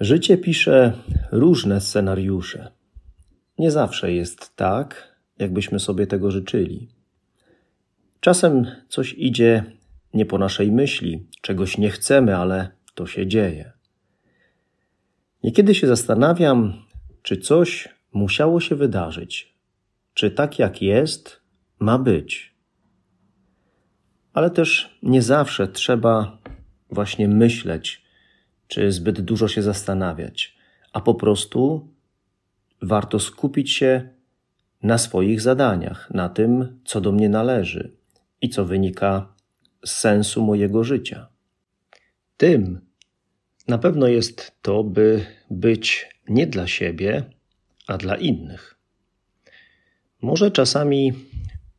Życie pisze różne scenariusze. Nie zawsze jest tak, jakbyśmy sobie tego życzyli. Czasem coś idzie nie po naszej myśli, czegoś nie chcemy, ale to się dzieje. Niekiedy się zastanawiam, czy coś musiało się wydarzyć, czy tak jak jest, ma być. Ale też nie zawsze trzeba właśnie myśleć, czy zbyt dużo się zastanawiać, a po prostu warto skupić się na swoich zadaniach, na tym, co do mnie należy i co wynika z sensu mojego życia. Tym na pewno jest to, by być nie dla siebie, a dla innych. Może czasami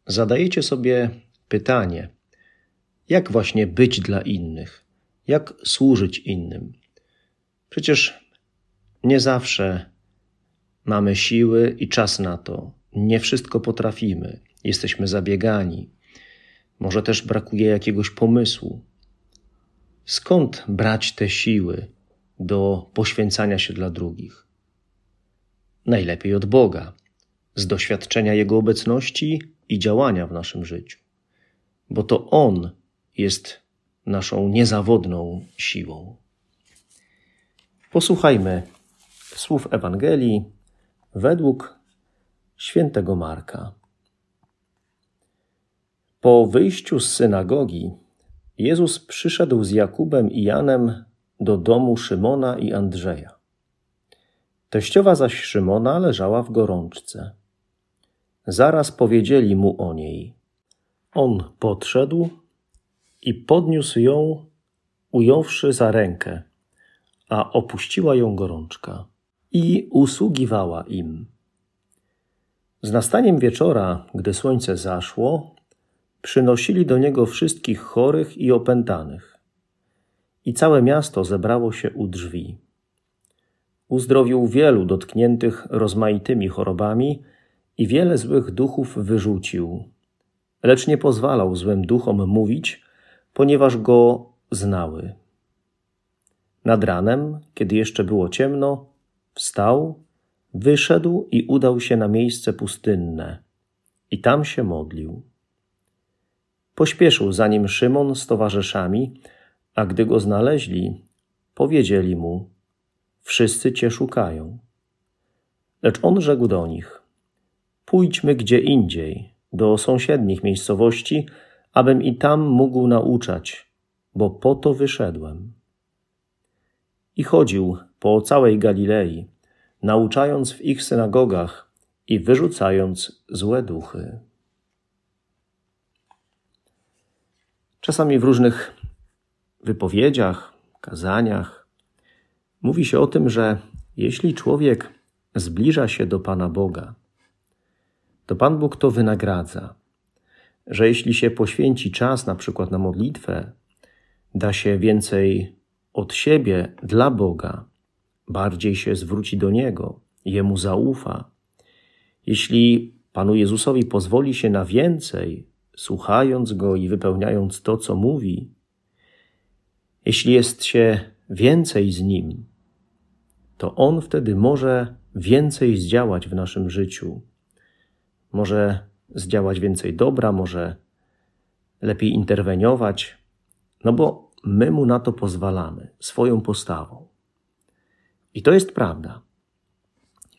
zadajecie sobie pytanie, jak właśnie być dla innych, jak służyć innym. Przecież nie zawsze mamy siły i czas na to. Nie wszystko potrafimy. Jesteśmy zabiegani. Może też brakuje jakiegoś pomysłu. Skąd brać te siły do poświęcania się dla drugich? Najlepiej od Boga, z doświadczenia Jego obecności i działania w naszym życiu, bo to On jest naszą niezawodną siłą. Posłuchajmy słów Ewangelii według świętego Marka. Po wyjściu z synagogi Jezus przyszedł z Jakubem i Janem do domu Szymona i Andrzeja. Teściowa zaś Szymona leżała w gorączce. Zaraz powiedzieli mu o niej. On podszedł i podniósł ją, ująwszy za rękę a opuściła ją gorączka i usługiwała im. Z nastaniem wieczora, gdy słońce zaszło, przynosili do niego wszystkich chorych i opętanych. I całe miasto zebrało się u drzwi. Uzdrowił wielu dotkniętych rozmaitymi chorobami i wiele złych duchów wyrzucił, lecz nie pozwalał złym duchom mówić, ponieważ go znały. Nad ranem, kiedy jeszcze było ciemno, wstał, wyszedł i udał się na miejsce pustynne i tam się modlił. Pośpieszył za nim Szymon z towarzyszami, a gdy go znaleźli, powiedzieli mu: Wszyscy cię szukają. Lecz on rzekł do nich: Pójdźmy gdzie indziej, do sąsiednich miejscowości, abym i tam mógł nauczać, bo po to wyszedłem i chodził po całej Galilei, nauczając w ich synagogach i wyrzucając złe duchy. Czasami w różnych wypowiedziach, kazaniach mówi się o tym, że jeśli człowiek zbliża się do Pana Boga, to Pan Bóg to wynagradza. Że jeśli się poświęci czas na przykład na modlitwę, da się więcej od siebie dla Boga, bardziej się zwróci do Niego, Jemu zaufa. Jeśli Panu Jezusowi pozwoli się na więcej, słuchając Go i wypełniając to, co mówi, jeśli jest się więcej z Nim, to On wtedy może więcej zdziałać w naszym życiu. Może zdziałać więcej dobra, może lepiej interweniować, no bo my mu na to pozwalamy swoją postawą. I to jest prawda.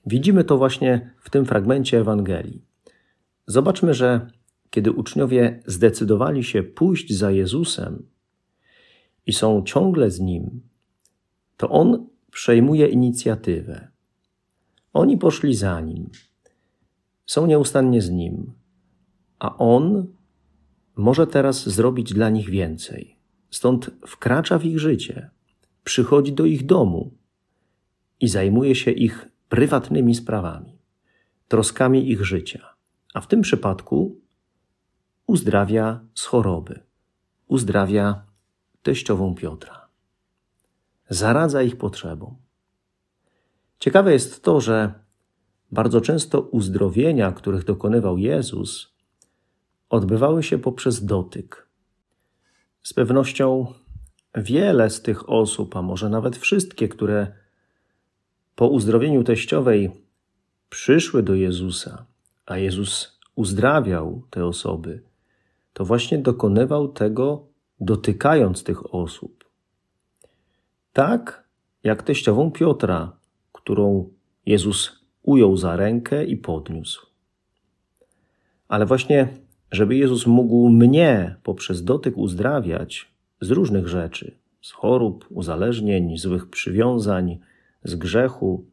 Widzimy to właśnie w tym fragmencie Ewangelii. Zobaczmy, że kiedy uczniowie zdecydowali się pójść za Jezusem i są ciągle z nim, to on przejmuje inicjatywę. Oni poszli za nim, są nieustannie z nim, a on może teraz zrobić dla nich więcej. Stąd wkracza w ich życie, przychodzi do ich domu i zajmuje się ich prywatnymi sprawami, troskami ich życia, a w tym przypadku uzdrawia z choroby, uzdrawia teściową Piotra. Zaradza ich potrzebom. Ciekawe jest to, że bardzo często uzdrowienia, których dokonywał Jezus, odbywały się poprzez dotyk. Z pewnością wiele z tych osób, a może nawet wszystkie, które po uzdrowieniu teściowej przyszły do Jezusa, a Jezus uzdrawiał te osoby, to właśnie dokonywał tego dotykając tych osób. Tak jak teściową Piotra, którą Jezus ujął za rękę i podniósł. Ale właśnie, żeby Jezus mógł mnie poprzez dotyk uzdrawiać z różnych rzeczy, z chorób, uzależnień, złych przywiązań, z grzechu,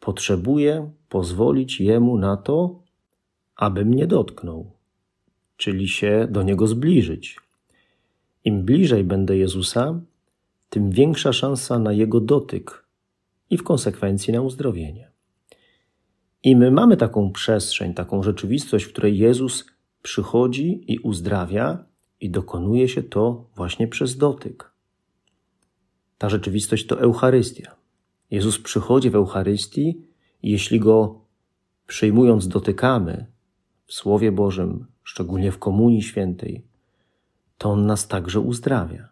potrzebuję pozwolić Jemu na to, aby mnie dotknął, czyli się do Niego zbliżyć. Im bliżej będę Jezusa, tym większa szansa na Jego dotyk i w konsekwencji na uzdrowienie. I my mamy taką przestrzeń, taką rzeczywistość, w której Jezus przychodzi i uzdrawia, i dokonuje się to właśnie przez dotyk. Ta rzeczywistość to Eucharystia. Jezus przychodzi w Eucharystii i jeśli go przyjmując dotykamy w Słowie Bożym, szczególnie w Komunii Świętej, to On nas także uzdrawia.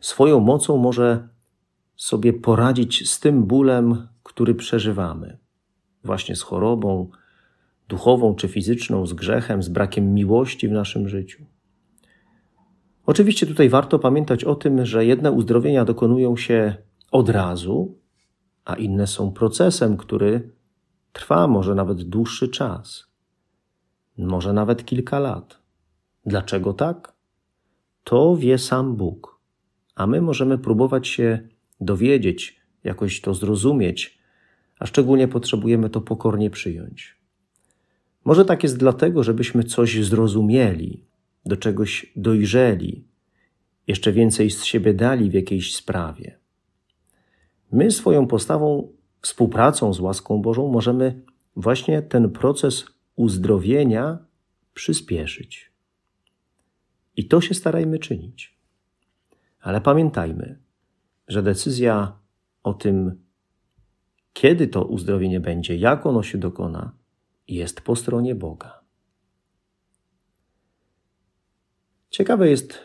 Swoją mocą może sobie poradzić z tym bólem, który przeżywamy, właśnie z chorobą duchową czy fizyczną, z grzechem, z brakiem miłości w naszym życiu. Oczywiście tutaj warto pamiętać o tym, że jedne uzdrowienia dokonują się od razu, a inne są procesem, który trwa może nawet dłuższy czas, może nawet kilka lat. Dlaczego tak? To wie sam Bóg, a my możemy próbować się dowiedzieć, jakoś to zrozumieć, a szczególnie potrzebujemy to pokornie przyjąć. Może tak jest dlatego, żebyśmy coś zrozumieli, do czegoś dojrzeli, jeszcze więcej z siebie dali w jakiejś sprawie. My swoją postawą, współpracą z łaską Bożą możemy właśnie ten proces uzdrowienia przyspieszyć. I to się starajmy czynić. Ale pamiętajmy, że decyzja o tym, kiedy to uzdrowienie będzie, jak ono się dokona, jest po stronie Boga. Ciekawe jest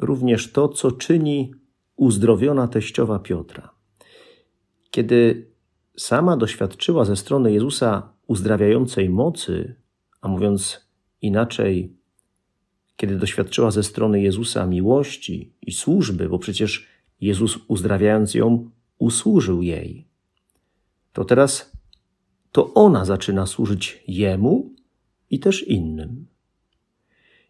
również to, co czyni uzdrowiona teściowa Piotra. Kiedy sama doświadczyła ze strony Jezusa uzdrawiającej mocy, a mówiąc inaczej, kiedy doświadczyła ze strony Jezusa miłości i służby, bo przecież Jezus uzdrawiając ją, usłużył jej, to teraz to ona zaczyna służyć Jemu i też innym.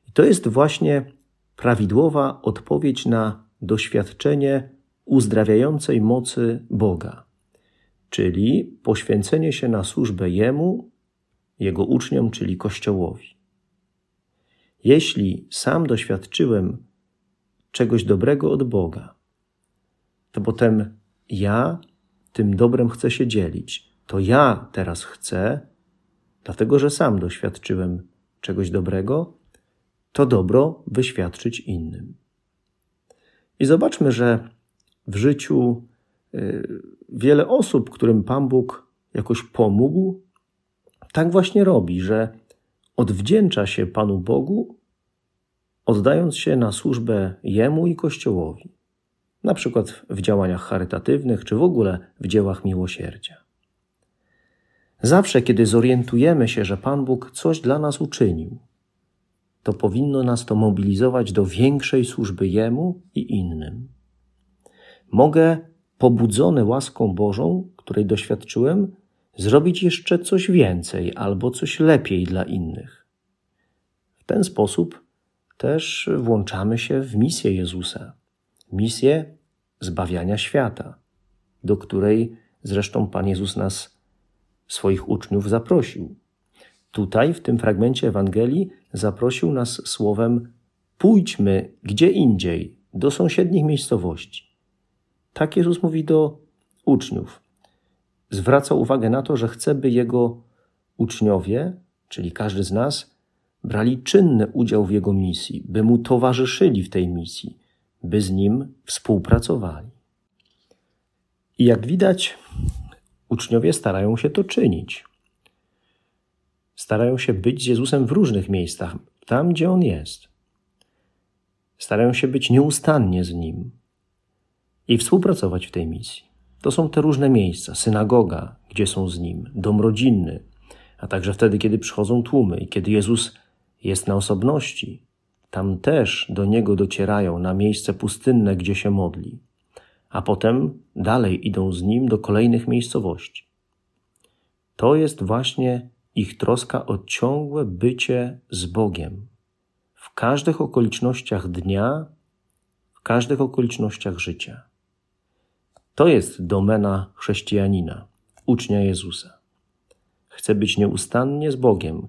I to jest właśnie prawidłowa odpowiedź na doświadczenie uzdrawiającej mocy Boga, czyli poświęcenie się na służbę Jemu, Jego uczniom, czyli Kościołowi. Jeśli sam doświadczyłem czegoś dobrego od Boga, to potem ja tym dobrem chcę się dzielić. To ja teraz chcę, dlatego że sam doświadczyłem czegoś dobrego, to dobro wyświadczyć innym. I zobaczmy, że w życiu y, wiele osób, którym Pan Bóg jakoś pomógł, tak właśnie robi, że odwdzięcza się Panu Bogu, oddając się na służbę Jemu i Kościołowi, na przykład w działaniach charytatywnych czy w ogóle w dziełach miłosierdzia. Zawsze, kiedy zorientujemy się, że Pan Bóg coś dla nas uczynił, to powinno nas to mobilizować do większej służby Jemu i innym. Mogę, pobudzony łaską Bożą, której doświadczyłem, zrobić jeszcze coś więcej albo coś lepiej dla innych. W ten sposób też włączamy się w misję Jezusa, misję zbawiania świata, do której zresztą Pan Jezus nas, swoich uczniów, zaprosił. Tutaj, w tym fragmencie Ewangelii, zaprosił nas słowem: Pójdźmy gdzie indziej, do sąsiednich miejscowości. Tak Jezus mówi do uczniów. zwraca uwagę na to, że chce, by jego uczniowie, czyli każdy z nas, brali czynny udział w jego misji, by mu towarzyszyli w tej misji, by z nim współpracowali. I jak widać, uczniowie starają się to czynić. Starają się być z Jezusem w różnych miejscach, tam gdzie on jest. Starają się być nieustannie z nim i współpracować w tej misji. To są te różne miejsca: synagoga, gdzie są z nim, dom rodzinny, a także wtedy, kiedy przychodzą tłumy i kiedy Jezus jest na osobności. Tam też do niego docierają na miejsce pustynne, gdzie się modli, a potem dalej idą z nim do kolejnych miejscowości. To jest właśnie ich troska o ciągłe bycie z Bogiem w każdych okolicznościach dnia, w każdych okolicznościach życia. To jest domena chrześcijanina, ucznia Jezusa. Chce być nieustannie z Bogiem.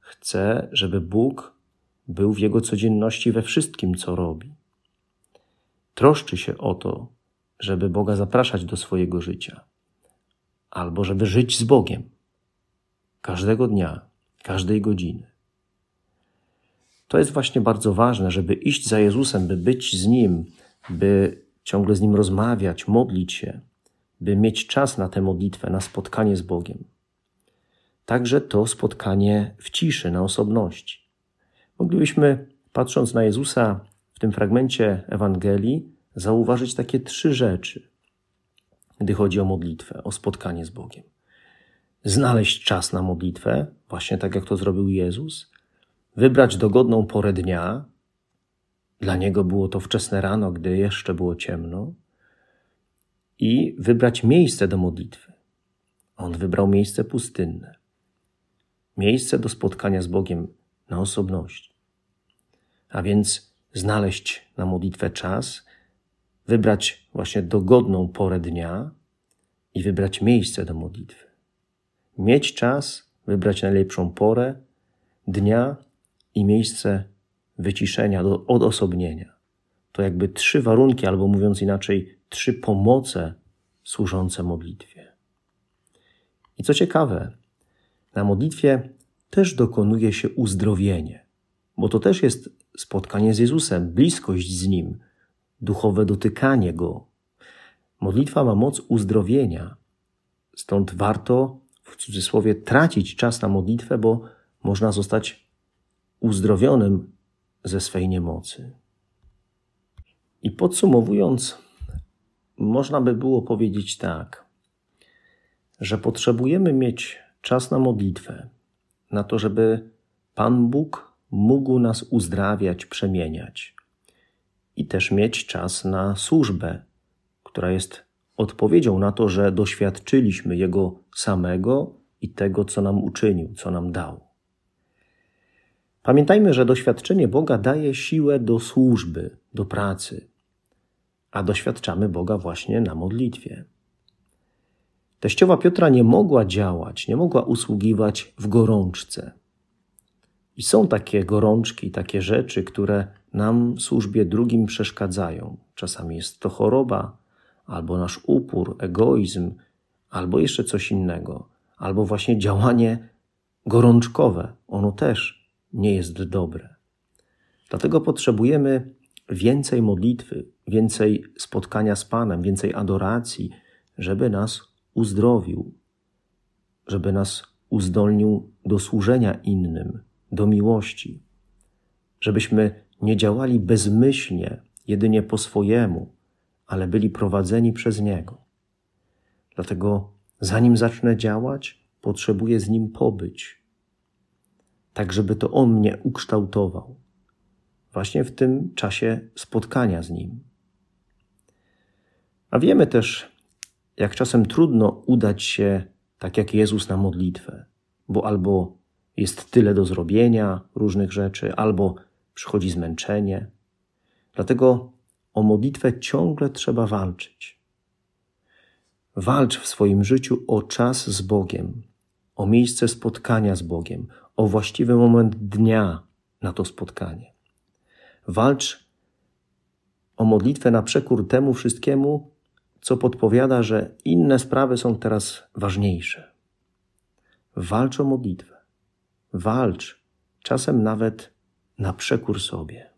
Chce, żeby Bóg był w jego codzienności we wszystkim, co robi. Troszczy się o to, żeby Boga zapraszać do swojego życia, albo żeby żyć z Bogiem każdego dnia, każdej godziny. To jest właśnie bardzo ważne, żeby iść za Jezusem, by być z Nim, by ciągle z Nim rozmawiać, modlić się, by mieć czas na tę modlitwę, na spotkanie z Bogiem. Także to spotkanie w ciszy, na osobności. Moglibyśmy, patrząc na Jezusa tym fragmencie Ewangelii, zauważyć takie trzy rzeczy, gdy chodzi o modlitwę, o spotkanie z Bogiem. Znaleźć czas na modlitwę, właśnie tak jak to zrobił Jezus, wybrać dogodną porę dnia, dla niego było to wczesne rano, gdy jeszcze było ciemno, i wybrać miejsce do modlitwy. On wybrał miejsce pustynne, miejsce do spotkania z Bogiem na osobności. A więc znaleźć na modlitwę czas, wybrać właśnie dogodną porę dnia i wybrać miejsce do modlitwy. Mieć czas, wybrać najlepszą porę dnia i miejsce wyciszenia, do odosobnienia. To jakby trzy warunki, albo mówiąc inaczej, trzy pomoce służące modlitwie. I co ciekawe, na modlitwie też dokonuje się uzdrowienie, bo to też jest spotkanie z Jezusem, bliskość z Nim, duchowe dotykanie Go. Modlitwa ma moc uzdrowienia, stąd warto w cudzysłowie tracić czas na modlitwę, bo można zostać uzdrowionym ze swej niemocy. I podsumowując, można by było powiedzieć tak, że potrzebujemy mieć czas na modlitwę, na to, żeby Pan Bóg mógł nas uzdrawiać, przemieniać i też mieć czas na służbę, która jest odpowiedzią na to, że doświadczyliśmy Jego samego i tego, co nam uczynił, co nam dał. Pamiętajmy, że doświadczenie Boga daje siłę do służby, do pracy, a doświadczamy Boga właśnie na modlitwie. Teściowa Piotra nie mogła działać, nie mogła usługiwać w gorączce. I są takie gorączki, takie rzeczy, które nam w służbie drugim przeszkadzają. Czasami jest to choroba, albo nasz upór, egoizm, albo jeszcze coś innego, albo właśnie działanie gorączkowe. Ono też nie jest dobre. Dlatego potrzebujemy więcej modlitwy, więcej spotkania z Panem, więcej adoracji, żeby nas uzdrowił, żeby nas uzdolnił do służenia innym, do miłości, żebyśmy nie działali bezmyślnie, jedynie po swojemu, ale byli prowadzeni przez Niego. Dlatego, zanim zacznę działać, potrzebuję z Nim pobyć, tak żeby to On mnie ukształtował, właśnie w tym czasie spotkania z Nim. A wiemy też, jak czasem trudno udać się tak jak Jezus na modlitwę, bo albo jest tyle do zrobienia różnych rzeczy, albo przychodzi zmęczenie. Dlatego o modlitwę ciągle trzeba walczyć. Walcz w swoim życiu o czas z Bogiem, o miejsce spotkania z Bogiem, o właściwy moment dnia na to spotkanie. Walcz o modlitwę na przekór temu wszystkiemu, co podpowiada, że inne sprawy są teraz ważniejsze. Walcz o modlitwę. Walcz, czasem nawet na przekór sobie.